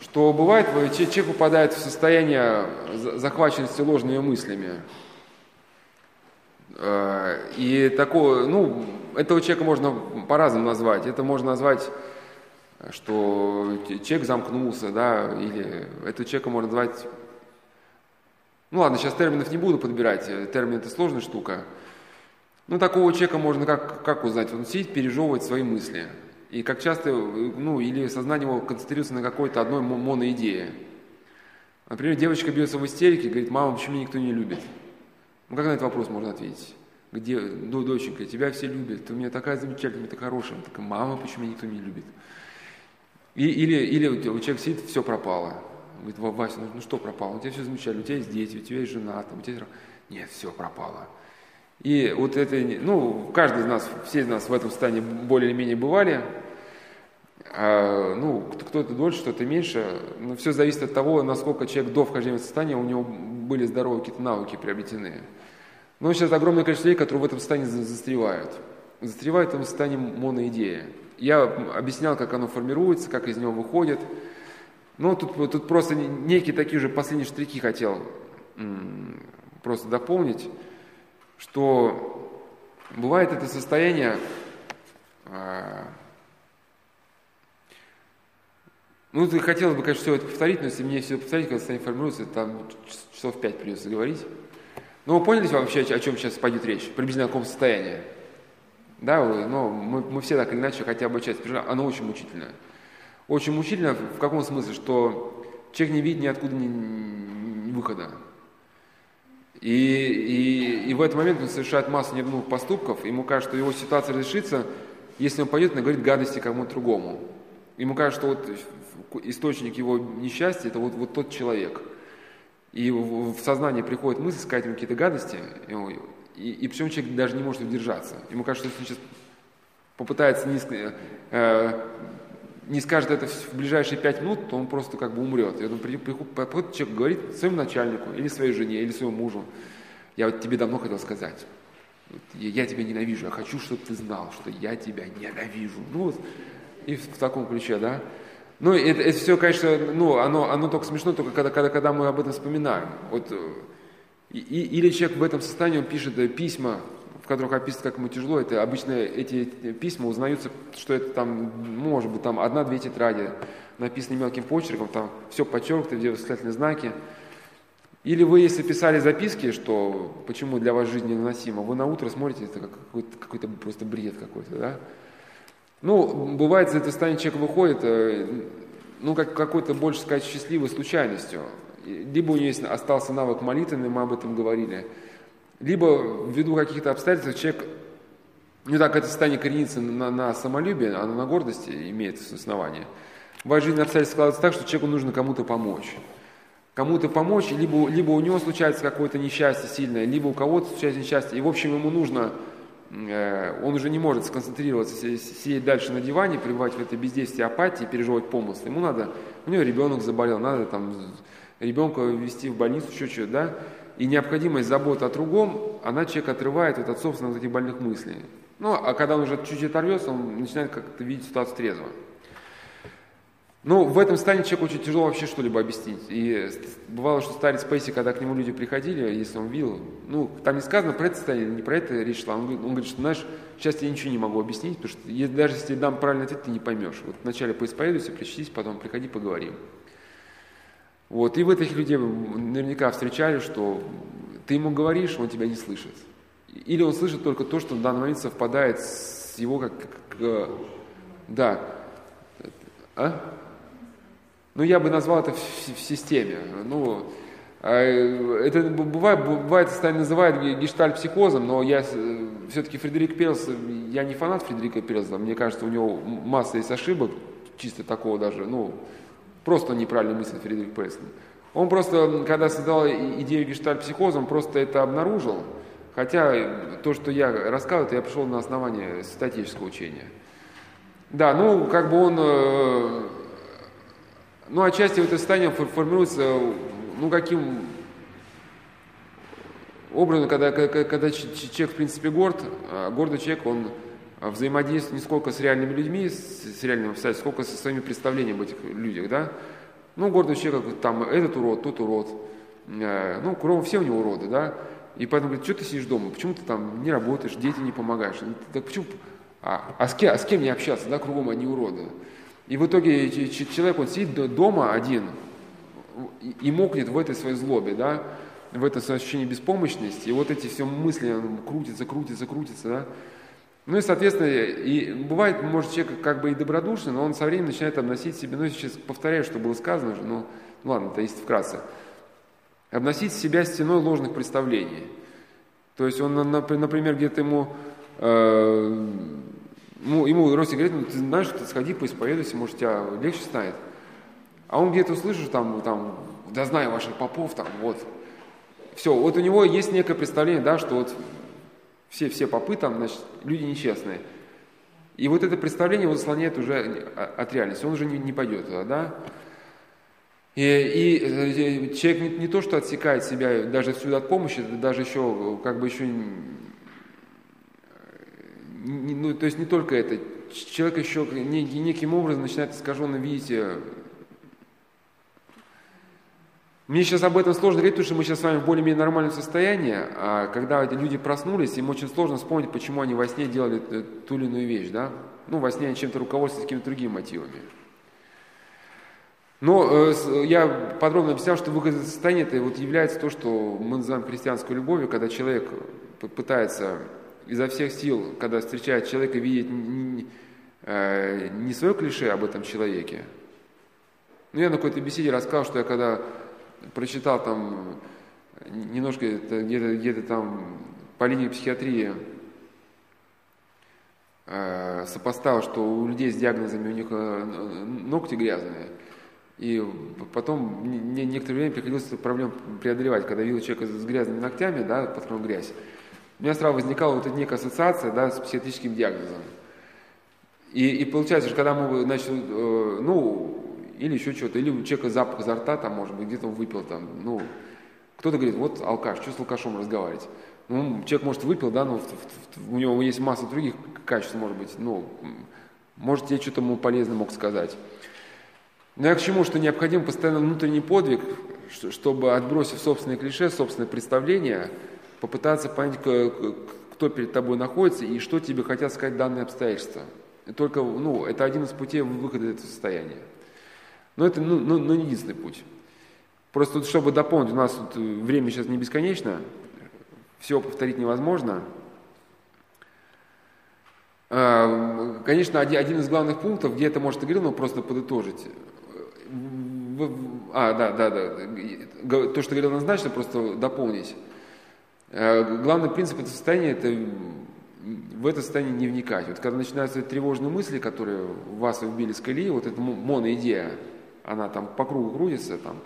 что бывает, человек попадает в состояние захваченности ложными мыслями. Э, и такое, ну, этого человека можно по-разному назвать. Это можно назвать, что человек замкнулся, да, или этого человека можно назвать... Ну ладно, сейчас терминов не буду подбирать, термин это сложная штука. Ну, такого человека можно как, как узнать? Он сидит, пережевывает свои мысли. И как часто, ну, или сознание его концентрируется на какой-то одной моноидее. Например, девочка бьется в истерике, говорит, мама, почему меня никто не любит? Ну, как на этот вопрос можно ответить? Где, ну, доченька, тебя все любят, ты у меня такая замечательная, ты хорошая. Такая, мама, почему меня никто не любит? И, или, или у человека сидит, все пропало. Говорит, Вася, ну, ну что пропало? У тебя все замечательно, у тебя есть дети, у тебя есть жена, там, у тебя... Нет, все пропало. И вот это, ну, каждый из нас, все из нас в этом состоянии более или менее бывали. А, ну, кто-то дольше, кто-то меньше. Но все зависит от того, насколько человек до вхождения в состояние, у него были здоровые какие-то навыки приобретены. Но сейчас огромное количество людей, которые в этом состоянии застревают. Застревают в этом состоянии моноидея. Я объяснял, как оно формируется, как из него выходит. Но тут, тут просто некие такие же последние штрихи хотел просто дополнить что бывает это состояние, а, ну, хотелось бы, конечно, все это повторить, но если мне все повторить, когда состояние формируется, там часов пять придется говорить. Но вы поняли вообще, о чем сейчас пойдет речь? Приблизительно о каком состоянии? Да, но мы, мы все так или иначе хотя бы часть оно очень мучительное. Очень мучительно в каком смысле, что человек не видит ниоткуда ни, ни выхода. И, и, и в этот момент он совершает массу необдуманных поступков, ему кажется, что его ситуация разрешится, если он пойдет и говорит гадости кому-то другому. Ему кажется, что вот источник его несчастья – это вот, вот тот человек. И в, сознание приходит мысль сказать ему какие-то гадости, и, и причем человек даже не может удержаться. Ему кажется, что он сейчас попытается низко, э, не скажет это в ближайшие пять минут, то он просто как бы умрет. И он приходит человек говорит своему начальнику, или своей жене, или своему мужу, я вот тебе давно хотел сказать, я тебя ненавижу, я хочу, чтобы ты знал, что я тебя ненавижу. Ну вот, и в, в таком ключе, да. Ну, это, это все, конечно, ну, оно, оно только смешно, только когда, когда, когда мы об этом вспоминаем. Вот, э, и, или человек в этом состоянии, он пишет э, письма в которых описывается, как ему тяжело, это обычно эти письма узнаются, что это там, может быть, там одна-две тетради, написаны мелким почерком, там все подчеркнуто, где восклицательные знаки. Или вы, если писали записки, что почему для вас жизнь невыносима, вы на утро смотрите, это какой-то, какой-то просто бред какой-то, да? Ну, бывает, за это состояние человек выходит, э, ну, как какой-то, больше сказать, счастливой случайностью. Либо у него остался навык молитвенный, мы об этом говорили – либо ввиду каких-то обстоятельств человек, не так это состояние коренится на, на самолюбие, а на гордости имеет основание. В жизни обстоятельства складывается так, что человеку нужно кому-то помочь. Кому-то помочь, либо, либо у него случается какое-то несчастье сильное, либо у кого-то случается несчастье. И, в общем, ему нужно, э, он уже не может сконцентрироваться, сидеть дальше на диване, пребывать в этой бездействии, апатии, переживать помыслы. Ему надо, у него ребенок заболел, надо там ребенка вести в больницу, еще что-то, да и необходимость заботы о другом, она человек отрывает вот от собственных вот этих больных мыслей. Ну, а когда он уже чуть-чуть оторвется, он начинает как-то видеть ситуацию трезво. Ну, в этом состоянии человеку очень тяжело вообще что-либо объяснить. И бывало, что старец Пейси, когда к нему люди приходили, если он видел, ну, там не сказано про это состояние, не про это речь шла. Он, говорит, он говорит, что, знаешь, сейчас я ничего не могу объяснить, потому что даже если дам правильный ответ, ты не поймешь. Вот вначале поисповедуйся, причтись, потом приходи, поговорим. Вот, и вы этих людей наверняка встречали, что ты ему говоришь, он тебя не слышит. Или он слышит только то, что в данный момент совпадает с его как... как да. А? Ну, я бы назвал это в, в системе. Ну, а, это бывает, бывает, называют гештальт-психозом, но я все-таки Фредерик Перлс, я не фанат Фредерика Перлса, мне кажется, у него масса есть ошибок, чисто такого даже, ну, Просто неправильно мыслит Фредерик Преслин. Он просто, когда создал идею гештальт-психоза, он просто это обнаружил. Хотя то, что я рассказываю, я пришел на основании статического учения. Да, ну, как бы он, э, ну, отчасти это состояние формируется, ну, каким образом, когда, когда человек, в принципе, горд, а гордый человек, он взаимодействует не сколько с реальными людьми, с, с реальными обстоятельствами, сколько со своими представлениями об этих людях, да. Ну, гордый человек, там, этот урод, тот урод. Э, ну, кругом все у него уроды, да. И поэтому говорит, что ты сидишь дома, почему ты там не работаешь, детям не помогаешь? Так почему, а, а, с кем, а с кем не общаться, да, кругом одни уроды. И в итоге человек, он сидит дома один и мокнет в этой своей злобе, да, в этом ощущении беспомощности, и вот эти все мысли крутятся, крутятся, крутятся, да. Ну и, соответственно, и бывает, может, человек как бы и добродушный, но он со временем начинает обносить себе, ну, сейчас повторяю, что было сказано, ну, ладно, это есть вкратце, обносить себя стеной ложных представлений. То есть он, например, где-то ему, э, ну, ему родственник говорит, ну, ты знаешь, ты сходи, поисповедуйся, может, тебя легче станет. А он где-то услышит, там, там, да знаю ваших попов, там, вот. Все, вот у него есть некое представление, да, что вот все, все попы там, значит, люди нечестные. И вот это представление его заслоняет уже от реальности, он уже не, не пойдет туда, да. И, и э, человек не, не то, что отсекает себя даже отсюда от помощи, даже еще, как бы еще, не, ну, то есть не только это, человек еще неким образом начинает искаженно видеть э, мне сейчас об этом сложно говорить, потому что мы сейчас с вами в более-менее нормальном состоянии, а когда эти люди проснулись, им очень сложно вспомнить, почему они во сне делали э, ту или иную вещь, да? Ну, во сне они чем-то руководствуются какими-то другими мотивами. Но э, я подробно объяснял, что выход из состояния это вот является то, что мы называем христианской любовью, когда человек пытается изо всех сил, когда встречает человека, видеть не, э, не свое клише об этом человеке. Ну, я на какой-то беседе рассказал, что я когда прочитал там немножко где-то где там по линии психиатрии э, сопоставил, что у людей с диагнозами у них э, ногти грязные. И потом мне некоторое время приходилось эту проблему преодолевать, когда видел человека с грязными ногтями, да, под которым грязь. У меня сразу возникала вот эта некая ассоциация да, с психиатрическим диагнозом. И, и получается, что когда мы, значит, э, ну, или еще что-то, или у человека запах изо рта, там, может быть, где-то он выпил, там, ну, кто-то говорит, вот алкаш, что с алкашом разговаривать? Ну, человек, может, выпил, да, но в, в, в, у него есть масса других качеств, может быть, ну, может, тебе что-то ему полезно мог сказать. Но я к чему, что необходим постоянно внутренний подвиг, чтобы, отбросив собственные клише, собственные представления, попытаться понять, кто перед тобой находится и что тебе хотят сказать данные обстоятельства. И только, ну, это один из путей выхода из этого состояния. Но это, ну, ну, ну не единственный путь. Просто чтобы дополнить, у нас тут время сейчас не бесконечно, все повторить невозможно. А, конечно, один из главных пунктов, где это может и говорил, но просто подытожить а, да, да, да, то, что говорил однозначно, просто дополнить. Э, главный принцип этого состояния – это в это состояние не вникать. Вот когда начинаются тревожные мысли, которые вас вбили с колеи, вот эта моноидея, она там по кругу крутится, там,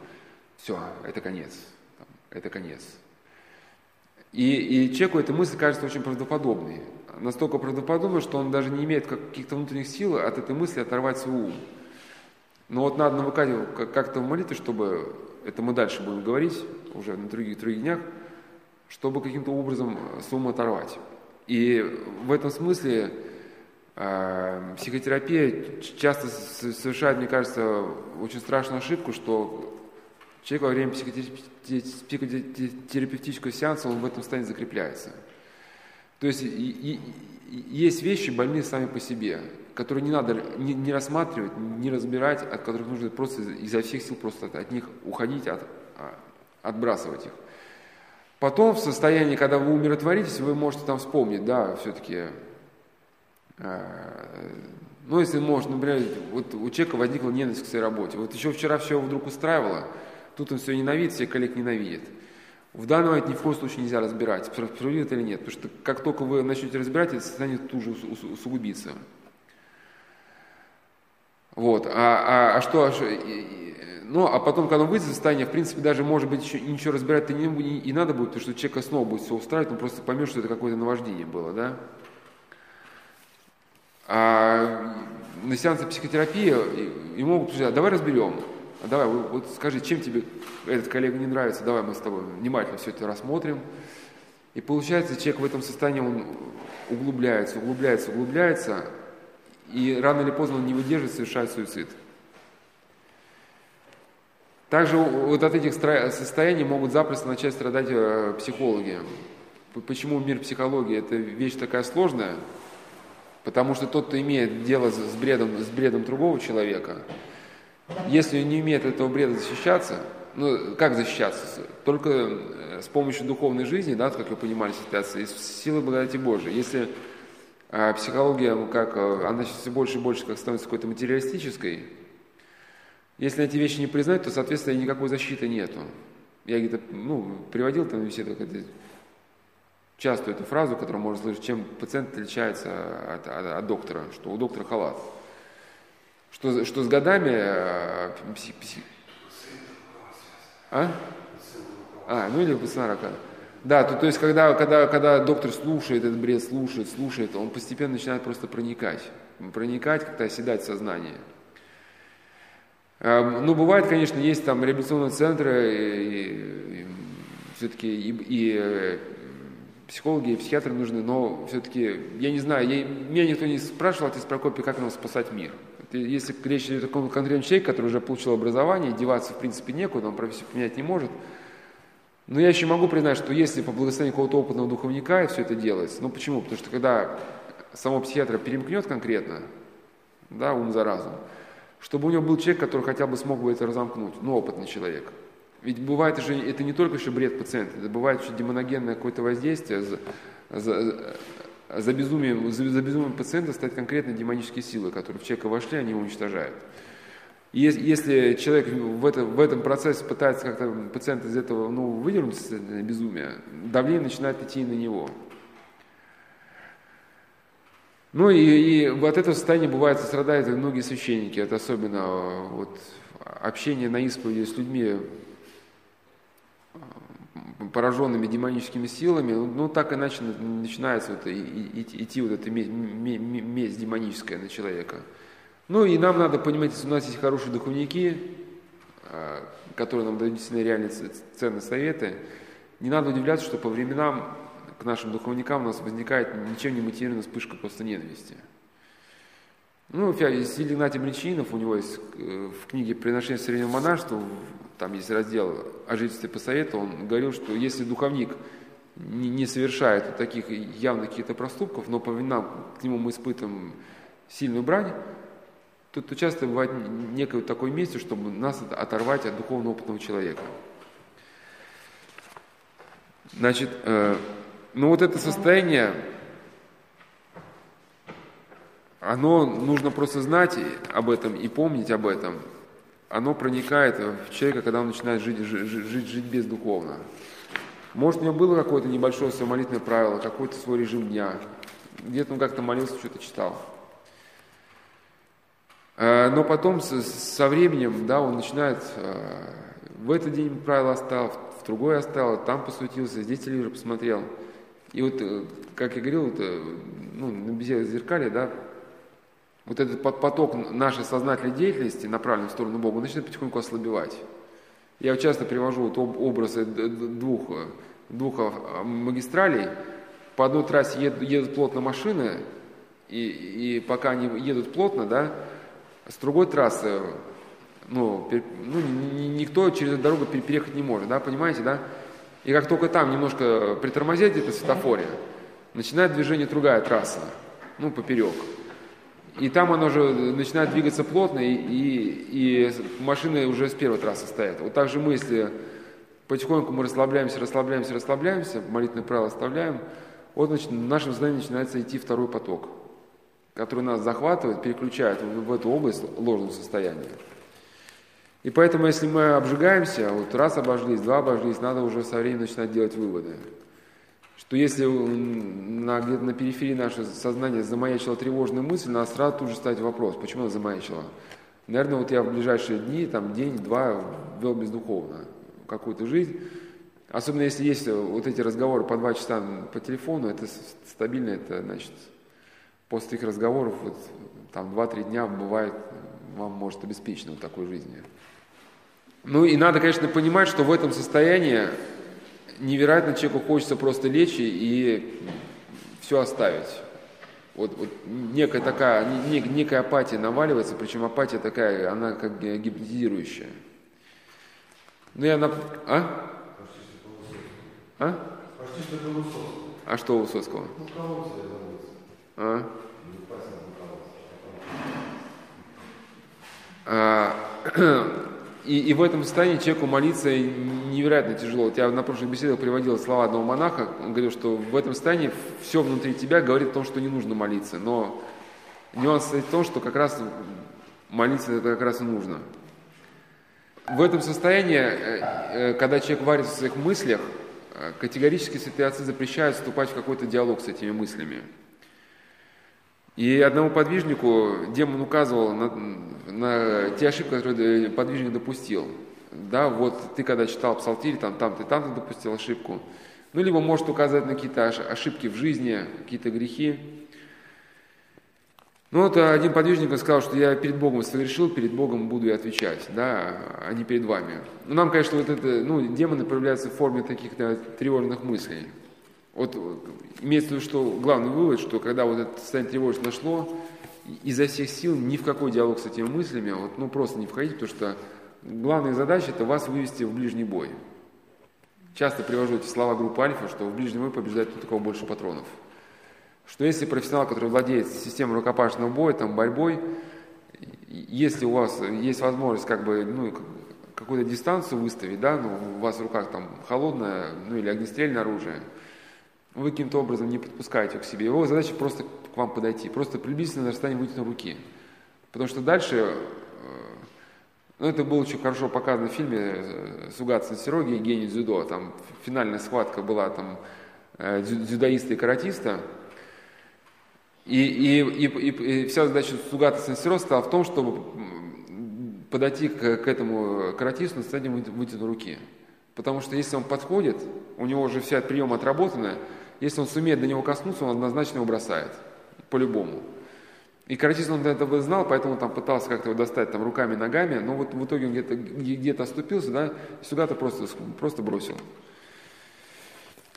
все, это конец, там, это конец. И, и человеку эта мысль кажется очень правдоподобной. Настолько правдоподобной, что он даже не имеет каких-то внутренних сил от этой мысли оторвать свой ум. Но вот надо навыкать как-то в молитве, чтобы, это мы дальше будем говорить, уже на других, других днях, чтобы каким-то образом с ума оторвать. И в этом смысле э, психотерапия часто совершает, мне кажется, очень страшную ошибку, что человек во время психотерапевтического сеанса, он в этом состоянии закрепляется. То есть и, и, есть вещи больные сами по себе которые не надо не, не рассматривать, не разбирать, от которых нужно просто изо всех сил просто от, от них уходить, от, а, отбрасывать их. Потом в состоянии, когда вы умиротворитесь, вы можете там вспомнить, да, все-таки, ну, если может, например, вот у человека возникла ненависть к своей работе. Вот еще вчера все его вдруг устраивало, тут он все ненавидит, все коллег ненавидит. В данном момент ни в коем случае нельзя разбирать, справедливо это или нет, потому что как только вы начнете разбирать, это состояние тут же усугубится. Вот. А, а, а что, а ну, а потом, когда он выйдет из состояния, в принципе, даже, может быть, еще, ничего разбирать-то не, не, и надо будет, потому что человека снова будет все устраивать, он просто поймет, что это какое-то наваждение было, да. А на сеансе психотерапии ему могут сказать, давай разберем, а давай, вот скажи, чем тебе этот коллега не нравится, давай мы с тобой внимательно все это рассмотрим. И получается, человек в этом состоянии, он углубляется, углубляется, углубляется, и рано или поздно он не выдерживает, совершает суицид. Также вот от этих состояний могут запросто начать страдать э, психологи. Почему мир психологии – это вещь такая сложная? Потому что тот, кто имеет дело с бредом, с бредом другого человека, если он не умеет этого бреда защищаться, ну, как защищаться? Только э, с помощью духовной жизни, да, как вы понимали ситуацию, силы благодати Божией. Если а психология, как, э, она все больше и больше как становится какой-то материалистической, если эти вещи не признать, то, соответственно, никакой защиты нету. Я где-то, ну, приводил там беседу, часто эту фразу, которую можно слышать, чем пациент отличается от, от, от доктора, что у доктора халат. Что, что с годами пси... А? А, ну или пацана рака. Да, то, то есть когда, когда, когда доктор слушает этот бред, слушает, слушает, он постепенно начинает просто проникать. Проникать, как-то оседать в сознание. Эм, ну, бывает, конечно, есть там реабилитационные центры, и, и, все-таки и, и э, психологи, и психиатры нужны, но все-таки, я не знаю, я, меня никто не спрашивал, отец Прокопий, как нам спасать мир. Если речь идет о таком конкретном человеке, который уже получил образование, деваться в принципе некуда, он профессию поменять не может, но я еще могу признать, что если по благословению какого-то опытного духовника все это делается, ну почему? Потому что когда самого психиатра перемкнет конкретно, да, ум за разум, чтобы у него был человек, который хотя бы смог бы это разомкнуть, ну, опытный человек. Ведь бывает же, это не только еще бред пациента, это бывает еще демоногенное какое-то воздействие, за, за, за, безумием, за, за безумием пациента стоят конкретно демонические силы, которые в человека вошли, они его уничтожают. Если человек в, это, в этом процессе пытается как-то пациент из этого ну, выдернуть из безумия, давление начинает идти на него. Ну и, и от этого состояния бывает страдают многие священники. Это особенно э, вот, общение на исповеди с людьми, пораженными демоническими силами, ну так иначе начинается вот, идти вот эта месть, демоническая на человека. Ну и нам надо понимать, если у нас есть хорошие духовники, э, которые нам дают действительно реальные ценные советы, не надо удивляться, что по временам к нашим духовникам у нас возникает ничем не мотивированная вспышка просто ненависти. Ну, Силий Игнатий Млечинов, у него есть э, в книге «Приношение среднего монашества», там есть раздел о жительстве по совету, он говорил, что если духовник не, совершает таких явных каких-то проступков, но по временам к нему мы испытываем сильную брань, то, то часто бывает некое такое место, чтобы нас оторвать от духовно опытного человека. Значит, э, ну, вот это состояние, оно нужно просто знать об этом и помнить об этом. Оно проникает в человека, когда он начинает жить, жить, жить, жить бездуховно. Может, у него было какое-то небольшое самолитное правило, какой-то свой режим дня. Где-то он как-то молился, что-то читал. Э, но потом со временем, да, он начинает, э, в этот день правило оставил, в другой оставил, там посуетился, здесь телевизор посмотрел – и вот, э, как я говорил, это, ну, на зеркале, да, вот этот поток нашей сознательной деятельности, направленный в сторону Бога, начинает потихоньку ослабевать. Я часто привожу вот образы двух, двух магистралей. По одной трассе едут, едут плотно машины, и, и пока они едут плотно, да, с другой трассы, ну, ну никто через эту дорогу переехать не может, да, понимаете, да? И как только там немножко притормозить где-то светофоре, начинает движение другая трасса, ну, поперек. И там оно уже начинает двигаться плотно, и, и, и машины уже с первой трассы стоят. Вот так же мы, если потихоньку мы расслабляемся, расслабляемся, расслабляемся, молитвенное правило оставляем, вот значит, в нашем здании начинается идти второй поток, который нас захватывает, переключает в, в эту область ложного состояния. И поэтому, если мы обжигаемся, вот раз обожглись, два обожглись, надо уже со временем начинать делать выводы. Что если на, где-то на периферии нашего сознания замаячила тревожная мысль, надо сразу тут же ставить вопрос, почему она замаячила. Наверное, вот я в ближайшие дни, там день-два вел бездуховно какую-то жизнь. Особенно если есть вот эти разговоры по два часа по телефону, это стабильно, это значит, после таких разговоров вот, там два-три дня бывает, вам может обеспечено вот такой жизнью. Ну и надо, конечно, понимать, что в этом состоянии невероятно человеку хочется просто лечь и все оставить. Вот, вот некая такая, некая апатия наваливается, причем апатия такая, она как гипнотизирующая. Ну, я на... А? А? А что у Высоцкого? А? А, и, и в этом состоянии человеку молиться невероятно тяжело. Вот я на прошлой беседе приводил слова одного монаха, он говорил, что в этом состоянии все внутри тебя говорит о том, что не нужно молиться. Но нюанс в том, что как раз молиться это как раз и нужно. В этом состоянии, э, э, когда человек варится в своих мыслях, э, категорически святые отцы запрещают вступать в какой-то диалог с этими мыслями. И одному подвижнику демон указывал на, на те ошибки, которые подвижник допустил. Да, вот ты когда читал псалтирь, там, там ты, там ты допустил ошибку. Ну, либо может указать на какие-то ошибки в жизни, какие-то грехи. Ну вот один подвижник сказал, что я перед Богом согрешил, перед Богом буду и отвечать, да, а не перед вами. Ну, нам, конечно, вот это, ну, демоны проявляются в форме таких да, тревожных мыслей. Вот имеется в виду, что главный вывод, что когда вот это состояние тревожности нашло, изо всех сил ни в какой диалог с этими мыслями, вот, ну просто не входить, потому что главная задача это вас вывести в ближний бой. Часто привожу эти слова группы Альфа, что в ближний бой побеждает тот, у кого больше патронов. Что если профессионал, который владеет системой рукопашного боя, там, борьбой, если у вас есть возможность как бы, ну, какую-то дистанцию выставить, да, ну, у вас в руках там холодное, ну, или огнестрельное оружие, вы каким-то образом не подпускаете к себе. Его задача просто к вам подойти, просто приблизительно на расстоянии вытянутой руки. Потому что дальше, э, ну это было очень хорошо показано в фильме э, Сугатсон Сироги «Гений дзюдо», там финальная схватка была там э, дзюдоиста и каратиста, и, и, и, и, и вся задача Сугата Сансиро стала в том, чтобы подойти к, к этому каратисту на стадии вытянутой руки. Потому что если он подходит, у него уже вся прием отработана, если он сумеет до него коснуться, он однозначно его бросает. По-любому. И каратист он этого знал, поэтому там пытался как-то его достать там руками, ногами, но вот в итоге он где-то где оступился, да, сюда-то просто, просто бросил.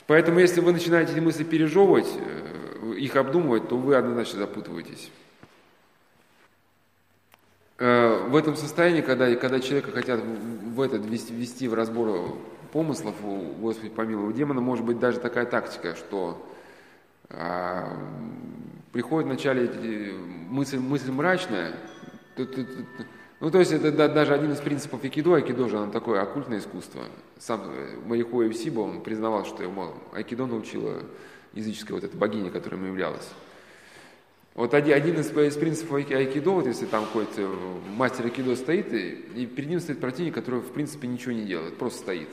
Поэтому если вы начинаете эти мысли пережевывать, э, их обдумывать, то вы однозначно запутываетесь. Э, в этом состоянии, когда, когда человека хотят в этот ввести, ввести в разбор помыслов у Господи помилуй, у демона может быть даже такая тактика, что а, приходит вначале мысль, мысль мрачная, ну, то есть это да, даже один из принципов айкидо, айкидо же оно такое оккультное искусство. Сам э, Марихуэ Сиба, он признавал, что ему айкидо научила языческая вот эта богиня, которой ему являлась. Вот один, из, из принципов айкидо, вот если там какой-то мастер айкидо стоит, и, перед ним стоит противник, который в принципе ничего не делает, просто стоит.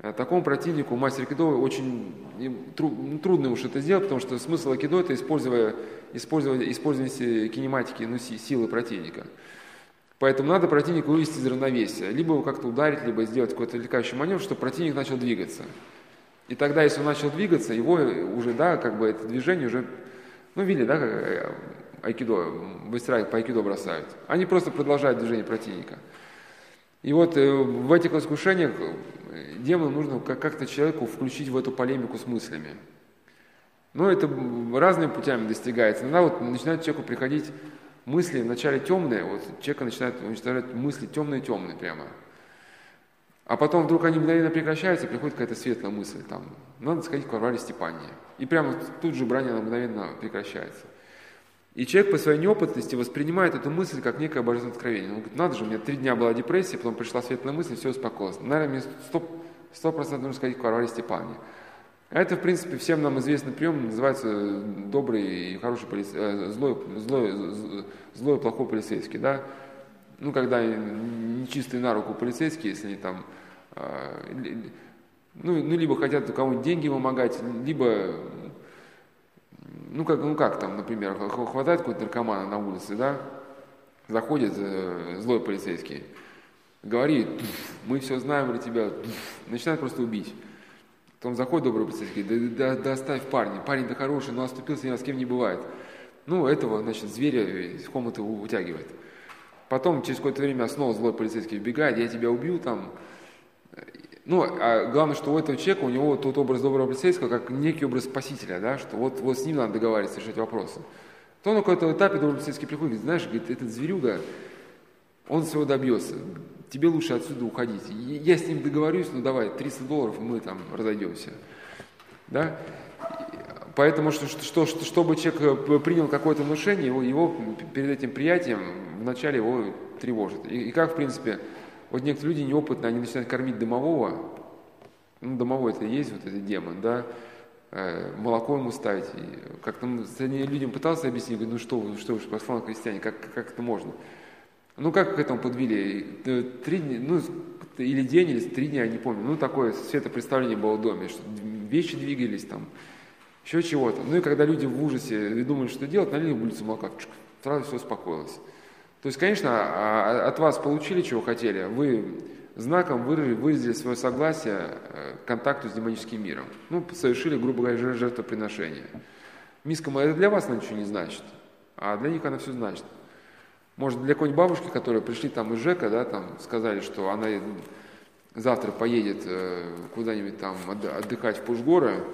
Э, такому противнику мастер кидо очень ну, трудно уж это сделать, потому что смысл акидо это использование, использование, использование кинематики, ну, силы противника. Поэтому надо противника вывести из равновесия. Либо его как-то ударить, либо сделать какой-то отвлекающий маневр, чтобы противник начал двигаться. И тогда, если он начал двигаться, его уже, да, как бы это движение уже, ну, видели, да, как э, айкидо, быстро по айкидо бросают. Они просто продолжают движение противника. И вот э, в этих искушениях э, демону нужно как-то человеку включить в эту полемику с мыслями. Но это разными путями достигается. Иногда вот начинают человеку приходить мысли вначале темные, вот человека начинает уничтожать мысли темные-темные прямо. А потом вдруг они мгновенно прекращаются, приходит какая-то светлая мысль, там, надо сходить к Варваре Степане. И прямо тут же брань она мгновенно прекращается. И человек по своей неопытности воспринимает эту мысль как некое божественное откровение. Он говорит, надо же, у меня три дня была депрессия, потом пришла светлая мысль, все успокоилось. Наверное, мне сто процентов нужно сходить к Варваре Степане. А это, в принципе, всем нам известный прием, называется добрый и хороший полицейский, э, злой, злой, злой и плохой полицейский, да. Ну, когда нечистые на руку полицейские, если они там, э, ну, ну либо хотят у кого-нибудь деньги вымогать, либо ну как, ну как там, например, хватает какой-то наркомана на улице, да, заходит э, злой полицейский, говорит, мы все знаем про тебя, начинает просто убить. Потом заходит добрый полицейский, да, да, да оставь парня, парень-то хороший, но оступился, ни с кем не бывает. Ну, этого, значит, зверя из комнаты утягивает. Потом, через какое-то время, снова злой полицейский вбегает, я тебя убью там. Ну, а главное, что у этого человека, у него тот образ доброго полицейского, как некий образ спасителя, да, что вот, вот с ним надо договариваться, решать вопросы. То на какой-то этапе добрый полицейский приходит говорит, знаешь, говорит, этот зверюга, он своего добьется. тебе лучше отсюда уходить. Я с ним договорюсь, ну давай, 300 долларов, мы там разойдемся. Да? Поэтому, что, что, что, чтобы человек э, принял какое-то внушение, его, его перед этим приятием вначале его тревожит. И, и как, в принципе, вот некоторые люди неопытные, они начинают кормить домового, ну, домовой это и есть вот этот демон, да, э, молоко ему ставить. Как-то людям пытался объяснить, говорю, ну что вы, ну что вы, православные христиане, как, как это можно? Ну, как к этому подвели? Три дня, ну, или день, или три дня, я не помню. Ну, такое светопредставление было в доме, что вещи двигались там, еще чего-то. Ну, и когда люди в ужасе и думали, что делать, налили в молока, сразу все успокоилось. То есть, конечно, а, а, от вас получили, чего хотели, вы знаком выразили, выразили свое согласие э, к контакту с демоническим миром. Ну, совершили, грубо говоря, жертвоприношение. Миска это для вас она ничего не значит, а для них она все значит. Может, для какой-нибудь бабушки, которые пришли там из ЖЭКа, да, там сказали, что она завтра поедет э, куда-нибудь там отдыхать в Пушгоры,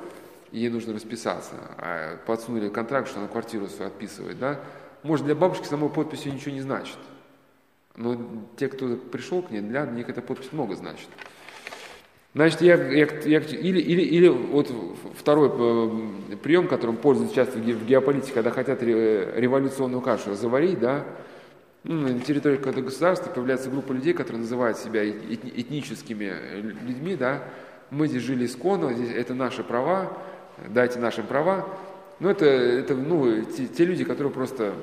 ей нужно расписаться, а подсунули контракт, что она квартиру свою отписывает, да, может, для бабушки самой подписью ничего не значит. Но те, кто пришел к ней, для них эта подпись много значит. Значит, я, я, я, или, или, или вот второй э, прием, которым пользуются часто в геополитике, когда хотят революционную кашу заварить, да, ну, на территории какого-то государства появляется группа людей, которые называют себя этническими людьми, да, мы здесь жили исконно, здесь это наши права, дайте нашим права. Но это, это ну, те, те люди, которые просто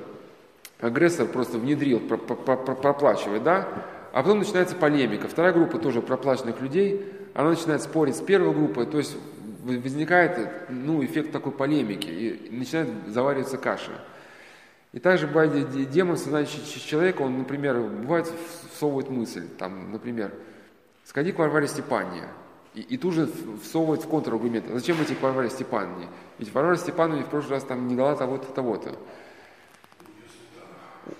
агрессор просто внедрил, проплачивает, да, а потом начинается полемика. Вторая группа тоже проплаченных людей, она начинает спорить с первой группой, то есть возникает ну, эффект такой полемики, и начинает завариваться каша. И также бывает демон, значит, человека, он, например, бывает всовывает мысль, там, например, сходи к Варваре Степанне, и, и тут же всовывает в контраргумент. Зачем идти к Варваре Степановне? Ведь Варвара Степановна в прошлый раз там не дала того-то, того-то.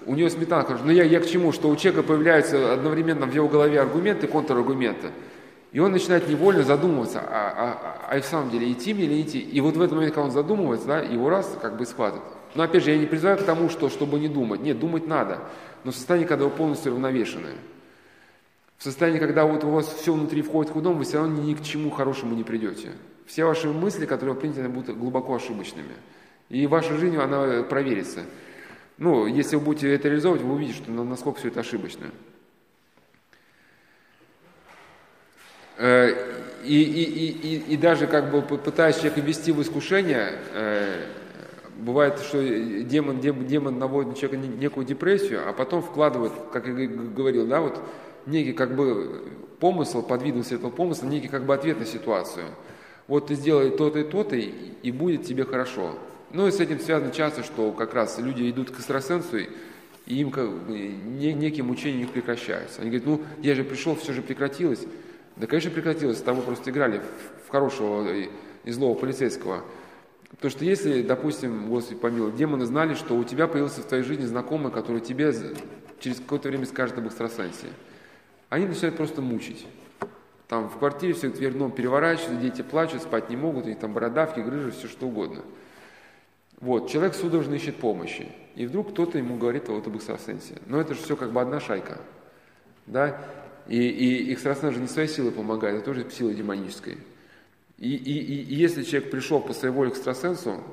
У нее сметана хорошая. Но я, я к чему? Что у человека появляются одновременно в его голове аргументы, контраргументы. И он начинает невольно задумываться, а, а, а, а в самом деле идти мне или идти. И вот в этот момент, когда он задумывается, да, его раз как бы схватывает. Но опять же, я не призываю к тому, что, чтобы не думать. Нет, думать надо. Но в состоянии, когда вы полностью равновешены. Состоянии, когда вот у вас все внутри входит в дом, вы все равно ни к чему хорошему не придете. Все ваши мысли, которые вы приняли, будут глубоко ошибочными. И ваша жизнь, она проверится. Ну, если вы будете это реализовывать, вы увидите, что насколько все это ошибочно. Э, и, и, и, и, даже как бы пытаясь человека ввести в искушение, э, бывает, что демон, демон, демон наводит на человека некую депрессию, а потом вкладывает, как я говорил, да, вот некий как бы помысл, под видом этого помысла, некий как бы ответ на ситуацию. Вот ты сделай то-то и то-то, и будет тебе хорошо. Ну и с этим связано часто, что как раз люди идут к экстрасенсу, и им как, не, некие мучения не прекращаются. Они говорят, ну я же пришел, все же прекратилось. Да, конечно, прекратилось, с тобой просто играли в, в хорошего и злого полицейского. Потому что если, допустим, Господи помилуй, демоны знали, что у тебя появился в твоей жизни знакомый, который тебе через какое-то время скажет об экстрасенсе, они начинают просто мучить. Там в квартире все вверх дном переворачивается, дети плачут, спать не могут, у них там бородавки, грыжи, все что угодно. Вот, человек судорожно ищет помощи. И вдруг кто-то ему говорит вот об экстрасенсе. Но это же все как бы одна шайка. Да? И, и экстрасенс же не своей силой помогает, это тоже сила демонической. И, и, и, если человек пришел по своей воле к экстрасенсу,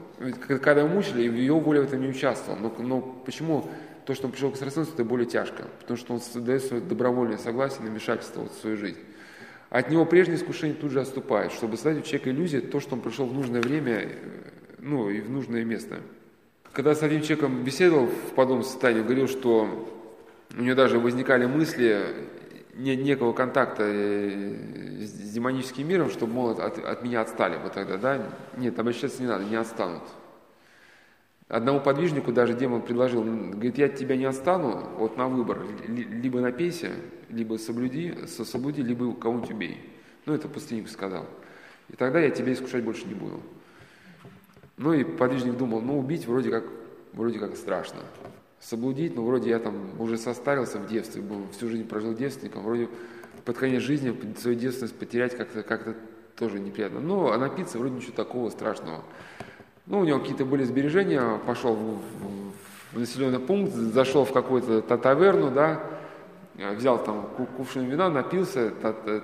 когда его мучили, в его воле в этом не участвовал. Но, но почему то, что он пришел к экстрасенсу, это более тяжко? Потому что он дает свое добровольное согласие на вмешательство в свою жизнь. От него прежнее искушение тут же отступает, чтобы создать у человека иллюзию, то, что он пришел в нужное время, ну и в нужное место. Когда с одним человеком беседовал в подобном состоянии, говорил, что у него даже возникали мысли не, некого контакта э, с демоническим миром, чтобы, мол, от, от меня отстали бы тогда, да? Нет, обращаться не надо, не отстанут. Одному подвижнику даже демон предложил, говорит, я от тебя не отстану, вот на выбор, либо напейся, либо соблюди, соблюди, либо кого-нибудь убей. Ну, это пустынник сказал. И тогда я тебя искушать больше не буду. Ну и подвижник думал, ну убить вроде как, вроде как страшно соблудить, но вроде я там уже состарился в детстве, был, всю жизнь прожил девственником, вроде под конец жизни свою девственность потерять как-то как тоже неприятно. Но а напиться вроде ничего такого страшного. Ну, у него какие-то были сбережения, пошел в, в, в населенный пункт, зашел в какую-то таверну, да, взял там кувшин вина, напился,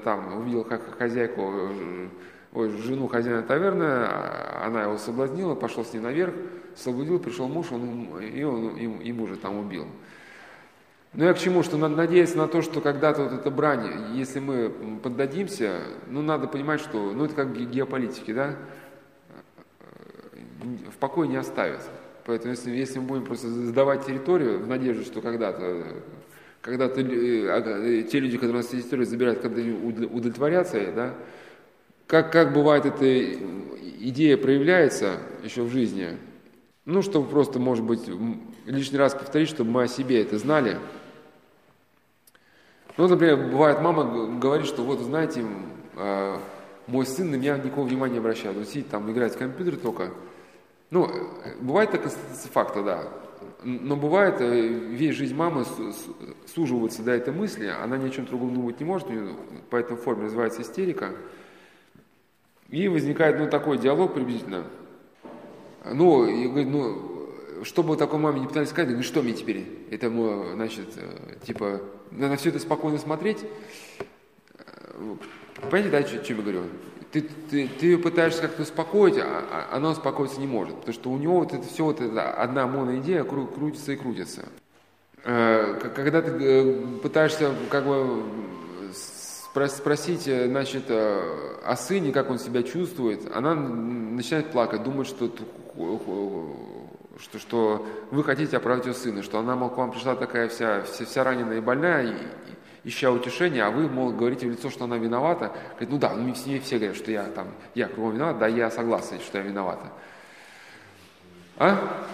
там увидел как хозяйку, ой, жену хозяина таверны, а, она его соблазнила, пошел с ней наверх, освободил, пришел муж, он, и он и мужа там убил. Но я к чему, что надо надеяться на то, что когда-то вот эта брань, если мы поддадимся, ну, надо понимать, что, ну, это как геополитики, да, в покое не оставят. Поэтому если, если мы будем просто сдавать территорию в надежде, что когда-то когда-то э, те люди, которые у нас территорию забирают, когда удовлетворятся, да, как, как бывает эта идея проявляется еще в жизни, ну, чтобы просто, может быть, лишний раз повторить, чтобы мы о себе это знали – ну, например, бывает, мама говорит, что вот, знаете, э, мой сын на меня никакого внимания не обращает. Он сидит там, играет в компьютер только. Ну, бывает так факта, да. Но бывает, э, весь жизнь мамы суживается до этой мысли, она ни о чем другом думать не может, по этой форме называется истерика. И возникает, ну, такой диалог приблизительно. Ну, и говорит, ну, что бы такой маме не пытались сказать, ну что мне теперь? Это, значит, э, типа, на все это спокойно смотреть. Э, понимаете, да, что, что я говорю? Ты, ты, ты ее пытаешься как-то успокоить, а, а она успокоиться не может, потому что у него вот это все, вот эта одна моноидея кру, крутится и крутится. Э, когда ты пытаешься как бы спросить, значит, о сыне, как он себя чувствует, она начинает плакать, думает, что что, что вы хотите оправдать ее сына, что она, к вам пришла такая вся, вся, вся раненая и больная, ища утешения, а вы, мол, говорите в лицо, что она виновата. Говорит, ну да, ну в семье все говорят, что я там, я кругом виноват, да, я согласен, что я виновата. А?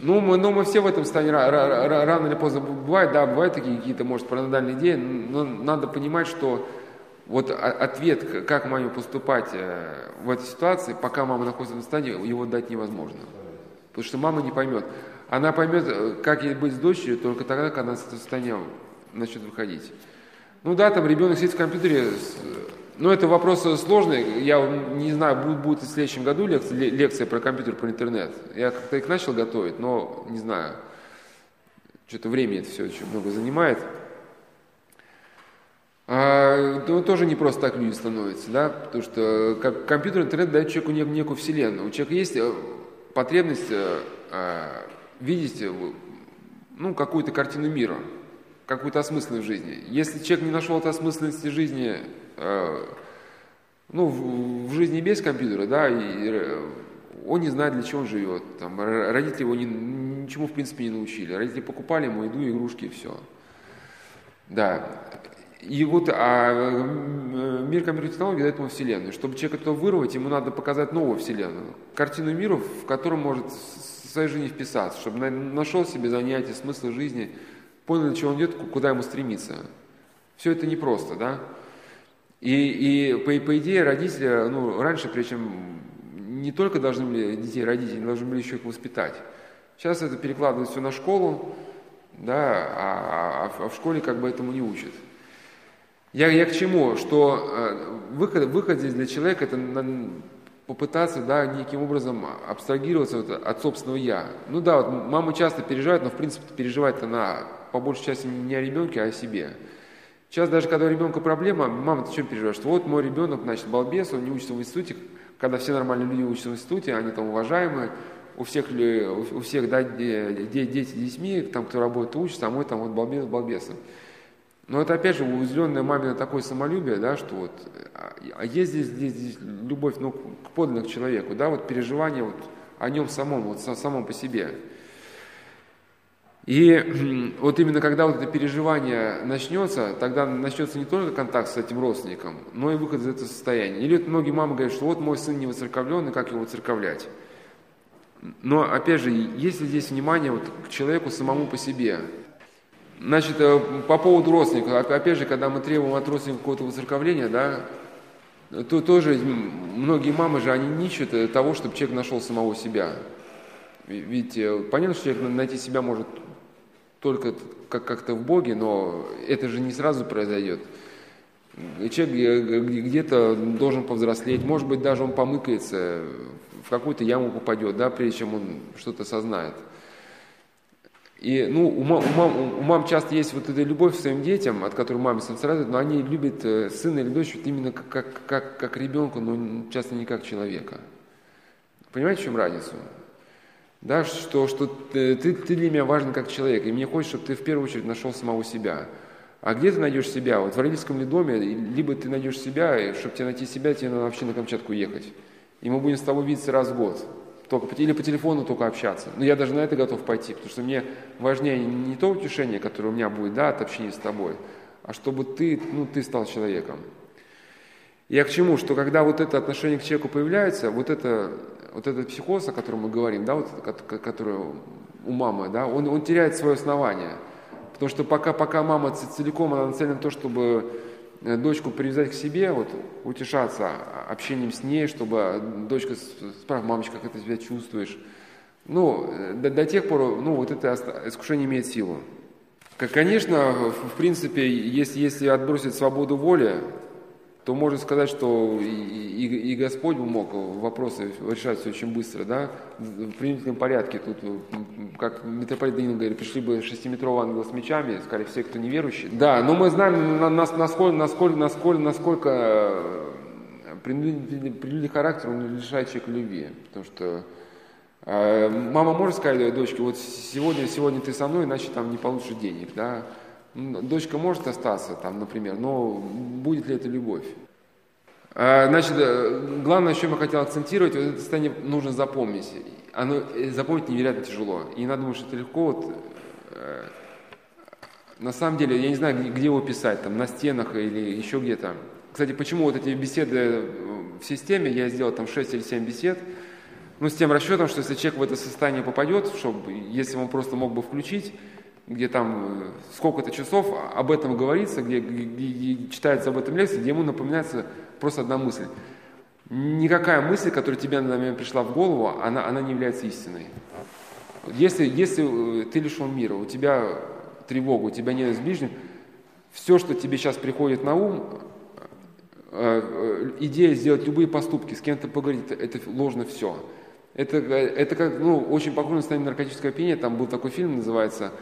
Ну мы, ну, мы все в этом состоянии рано или поздно бывает, да, бывают такие какие-то, может, паранойдальные идеи, но надо понимать, что вот ответ, как маме поступать э, в этой ситуации, пока мама находится в состоянии, его дать невозможно. Потому что мама не поймет. Она поймет, э, как ей быть с дочерью, только тогда, когда она с этого состояния начнет выходить. Ну да, там ребенок сидит в компьютере, но это вопрос сложный. Я не знаю, будет, будет в следующем году лекция, лекция про компьютер, про интернет. Я как-то их начал готовить, но не знаю. Что-то времени это все очень много занимает. А, ну, тоже не просто так люди становятся, да, потому что как компьютер, интернет дает человеку некую вселенную. У человека есть э, потребность э, а, видеть э, ну, какую-то картину мира, какую-то осмысленность жизни. Если человек не нашел этой осмысленности жизни, ну, в, в жизни без компьютера, да, и он не знает, для чего он живет. Там, родители его ни, ничему, в принципе, не научили. Родители покупали ему еду, игрушки и все. Да. И вот а, мир компьютерных технологий дает ему Вселенную. Чтобы человека это вырвать, ему надо показать новую Вселенную. Картину мира, в котором может в своей жизни вписаться, чтобы нашел себе занятие, смысл жизни, понял, чего он идет, куда ему стремиться. Все это непросто, да? И, и по, по идее родители, ну, раньше, причем не только должны были детей родители, должны были еще их воспитать. Сейчас это перекладывают все на школу, да, а, а, а в школе как бы этому не учат. Я, я к чему? Что э, выход, выход здесь для человека это попытаться да, неким образом абстрагироваться вот от собственного «я». Ну да, вот мама часто переживает, но в принципе переживает она по большей части не о ребенке, а о себе. Сейчас даже когда у ребенка проблема, мама, ты чем переживаешь? Что вот мой ребенок, значит, балбес, он не учится в институте, когда все нормальные люди учатся в институте, они там уважаемые, у всех, у всех да, дети детьми, там, кто работает, учится, а мой там вот балбес балбесом. Но это опять же уязвленное мамино такое самолюбие, да, что вот, а, а есть здесь, здесь, здесь любовь ну, к подлинному человеку, да, вот переживание вот о нем самом, вот самом по себе. И вот именно когда вот это переживание начнется, тогда начнется не только контакт с этим родственником, но и выход из этого состояния. Или вот многие мамы говорят, что вот мой сын не воцерковленный, как его воцерковлять? Но опять же, есть ли здесь внимание вот к человеку самому по себе? Значит, э, по поводу родственников, опять же, когда мы требуем от родственников какого-то воцерковления, да, то тоже многие мамы же, они ищут э, того, чтобы человек нашел самого себя. Ведь э, понятно, что человек найти себя может только как-то в Боге, но это же не сразу произойдет. Человек где-то должен повзрослеть, может быть, даже он помыкается, в какую-то яму попадет, да, прежде чем он что-то сознает. И, ну, у мам, у, мам, у мам часто есть вот эта любовь к своим детям, от которой мамы страдают, но они любят э, сына или дочь вот именно как, как, как, как ребенка, но часто не как человека. Понимаете, в чем разница? Да, что, что ты, ты для меня важен как человек, и мне хочется, чтобы ты в первую очередь нашел самого себя. А где ты найдешь себя? Вот в родительском ли доме, либо ты найдешь себя, и чтобы тебе найти себя, тебе надо вообще на Камчатку ехать. И мы будем с тобой видеться раз в год только, или по телефону только общаться. Но я даже на это готов пойти, потому что мне важнее не то утешение, которое у меня будет да, от общения с тобой, а чтобы ты, ну, ты стал человеком. Я к чему? Что когда вот это отношение к человеку появляется, вот это, вот этот психоз, о котором мы говорим, да, вот, который у мамы, да, он, он теряет свое основание. Потому что пока, пока мама целиком она нацелена на то, чтобы дочку привязать к себе, вот, утешаться общением с ней, чтобы дочка спрашивала, мамочка, как ты себя чувствуешь. Ну, э, до, до тех пор, ну, вот это искушение имеет силу. Конечно, в принципе, если, если отбросить свободу воли, то можно сказать, что и, и, и Господь мог вопросы решать очень быстро, да, в принудительном порядке. Тут, как митрополит Данил говорит, пришли бы шестиметровые ангелы с мечами, сказали все, кто неверующий. Да, но мы знаем, насколько, насколько, насколько, насколько э, принудительный характер он лишает человека любви. Потому что э, мама может сказать дочке, вот сегодня, сегодня ты со мной, иначе там не получишь денег, да, Дочка может остаться там, например, но будет ли это любовь? А, значит, э, главное, что я хотел акцентировать, вот это состояние нужно запомнить. Оно э, запомнить невероятно тяжело. И не надо думать, что это легко. Вот, э, на самом деле, я не знаю, где его писать, там, на стенах или еще где-то. Кстати, почему вот эти беседы в системе, я сделал там 6 или 7 бесед, ну, с тем расчетом, что если человек в это состояние попадет, чтобы, если он просто мог бы включить, где там э, сколько-то часов об этом говорится, где, где, где читается об этом лекции, где ему напоминается просто одна мысль. Никакая мысль, которая тебе на момент пришла в голову, она, она не является истиной. Если, если э, ты лишен мира, у тебя тревога, у тебя нет ближним, все, что тебе сейчас приходит на ум, э, идея сделать любые поступки, с кем-то поговорить, это ложно все. Это, это как, ну, очень похоже на состояние наркотического опьянения. Там был такой фильм, называется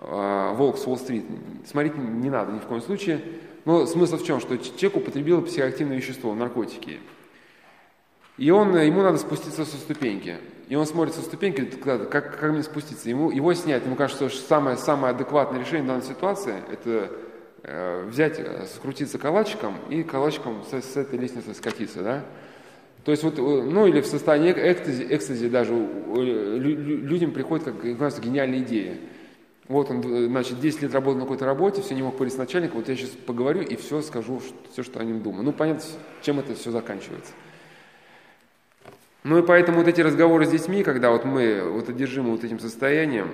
«Волк с Уолл-стрит». Смотреть не надо ни в коем случае. Но смысл в чем? Что человек употребил психоактивное вещество, наркотики. И он, ему надо спуститься со ступеньки. И он смотрит со ступеньки, как, как мне спуститься. Ему, его снять. Ему кажется, что самое, самое адекватное решение в данной ситуации – это э, взять, э, скрутиться калачиком и калачиком с, с этой лестницы скатиться. Да? То есть вот, э, ну или в состоянии экстази, экстази даже людям приходит, как кажется, гениальная идея. Вот он, э, значит, 10 лет работал на какой-то работе, все не мог говорить с начальником, вот я сейчас поговорю и все скажу, все, что о нем думаю. Ну, понятно, чем это все заканчивается. Ну и поэтому вот эти разговоры с детьми, когда вот мы вот одержимы вот этим состоянием,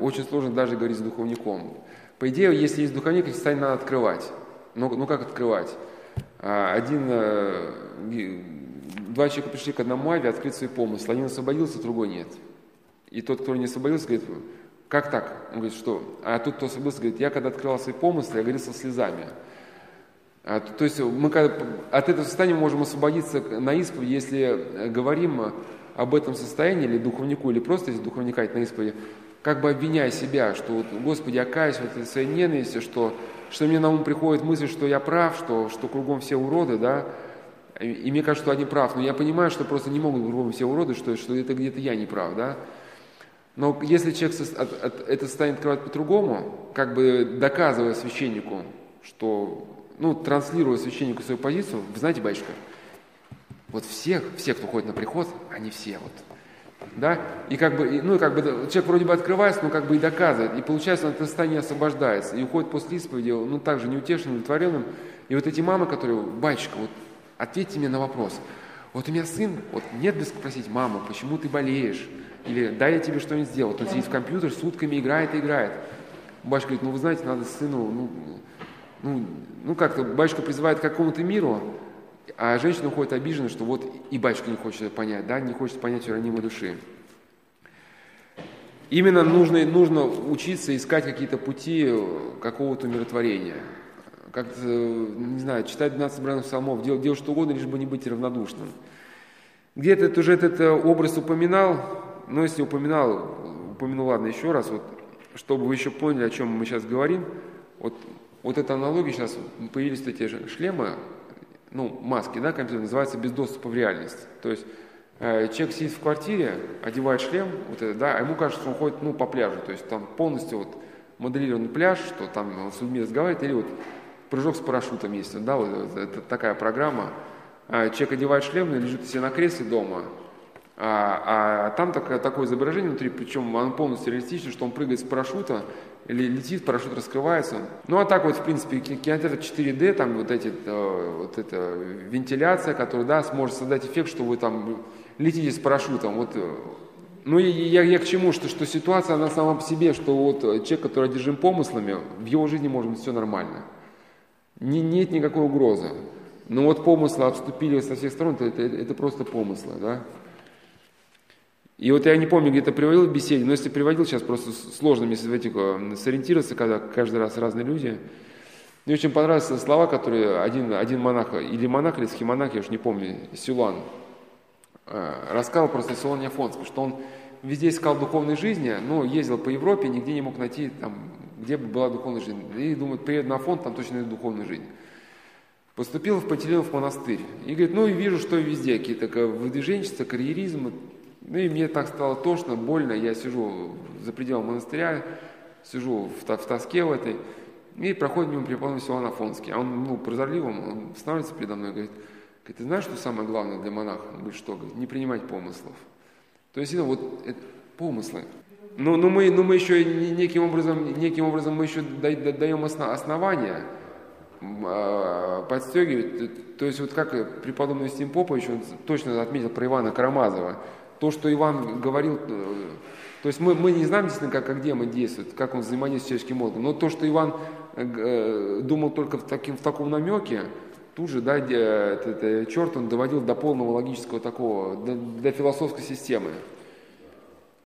очень сложно даже говорить с духовником. По идее, если есть духовник, их состояние надо открывать. Ну, ну как открывать? А, один, э, два человека пришли к одному аве открыть свои помыслы. Один освободился, другой нет. И тот, кто не освободился, говорит, как так? Он говорит, что? А тут кто освободился, говорит, я когда открывал свои помыслы, я говорил со слезами. А, то есть мы когда, от этого состояния можем освободиться на исповеди, если говорим об этом состоянии, или духовнику, или просто если духовника на исповеди, как бы обвиняя себя, что вот, Господи, я каюсь в этой своей ненависти, что, что мне на ум приходит мысль, что я прав, что, что кругом все уроды, да, и, и мне кажется, что они прав, но я понимаю, что просто не могут кругом все уроды, что, что это где-то я не прав, да, но если человек это станет открывать по-другому, как бы доказывая священнику, что, ну, транслируя священнику свою позицию, вы знаете, батюшка, вот всех, все, кто ходит на приход, они все вот, да, и как бы, ну, как бы человек вроде бы открывается, но как бы и доказывает, и получается, он от состояния освобождается, и уходит после исповеди, ну, также неутешенным, удовлетворенным, и вот эти мамы, которые, батюшка, вот ответьте мне на вопрос, вот у меня сын, вот нет бы спросить, мама, почему ты болеешь, или дай я тебе что-нибудь сделать. Он сидит в компьютер, сутками играет и играет. Батюшка говорит, ну вы знаете, надо сыну, ну, ну, ну как-то батюшка призывает к какому-то миру, а женщина уходит обижена, что вот и батюшка не хочет это понять, да, не хочет понять ранимой души. Именно нужно, нужно учиться искать какие-то пути какого-то умиротворения. Как-то, не знаю, читать 12 бранных псалмов, делать, делать что угодно, лишь бы не быть равнодушным. Где-то уже этот образ упоминал, но если упоминал, упомяну, ладно, еще раз, вот, чтобы вы еще поняли, о чем мы сейчас говорим, вот, вот эта аналогия сейчас, появились эти шлемы, ну, маски, да, компьютер, называется без доступа в реальность. То есть э, человек сидит в квартире, одевает шлем, вот это, да, а ему кажется, что он ходит, ну, по пляжу, то есть там полностью вот моделированный пляж, что там он с людьми разговаривает, или вот прыжок с парашютом есть, да, вот это такая программа. А человек одевает шлем, лежит себе на кресле дома, а, а там такое, такое изображение внутри, причем оно полностью реалистично, что он прыгает с парашюта, или летит, парашют раскрывается. Ну а так вот, в принципе, кинотеатр 4D, там вот эти, э, вот эта вентиляция, которая, да, сможет создать эффект, что вы там летите с парашютом. Вот, э, ну и я, я к чему, что, что ситуация, она сама по себе, что вот человек, который одержим помыслами, в его жизни может быть все нормально. Не, нет никакой угрозы. Но вот помыслы обступили со всех сторон, это, это, это просто помыслы, да. И вот я не помню, где-то приводил в беседе, но если приводил, сейчас просто сложно мне в сориентироваться, когда каждый раз разные люди. Мне очень понравились слова, которые один, один монах, или монах, или схемонах, я уж не помню, Силуан, э, рассказал просто Силуан Афонский, что он везде искал духовной жизни, но ездил по Европе, нигде не мог найти, там, где бы была духовная жизнь. И думает, приеду на фонд, там точно найду духовную жизнь. Поступил в Пантелеев монастырь. И говорит, ну и вижу, что везде какие-то выдвиженчества, карьеризм, ну и мне так стало тошно, больно, я сижу за пределом монастыря, сижу в, в тоске в этой, и проходит мимо преподобный Силан Афонский. А он, ну, прозорливым, он становится передо мной и говорит, говорит, ты знаешь, что самое главное для монаха? Он говорит, что? Говорит, не принимать помыслов. То есть, это вот это, помыслы. Но, но, мы, но мы еще неким образом, неким образом мы еще даем основания а, подстегивать. То есть, вот как преподобный Стим Попович, он точно отметил про Ивана Карамазова, то, что Иван говорил, э, то есть мы, мы не знаем действительно, как, как демон действует, как он взаимодействует с человеческим мозгом, но то, что Иван э, думал только в, таким, в таком намеке, тут же, да, где, это, это, черт он доводил до полного логического такого, до, до философской системы.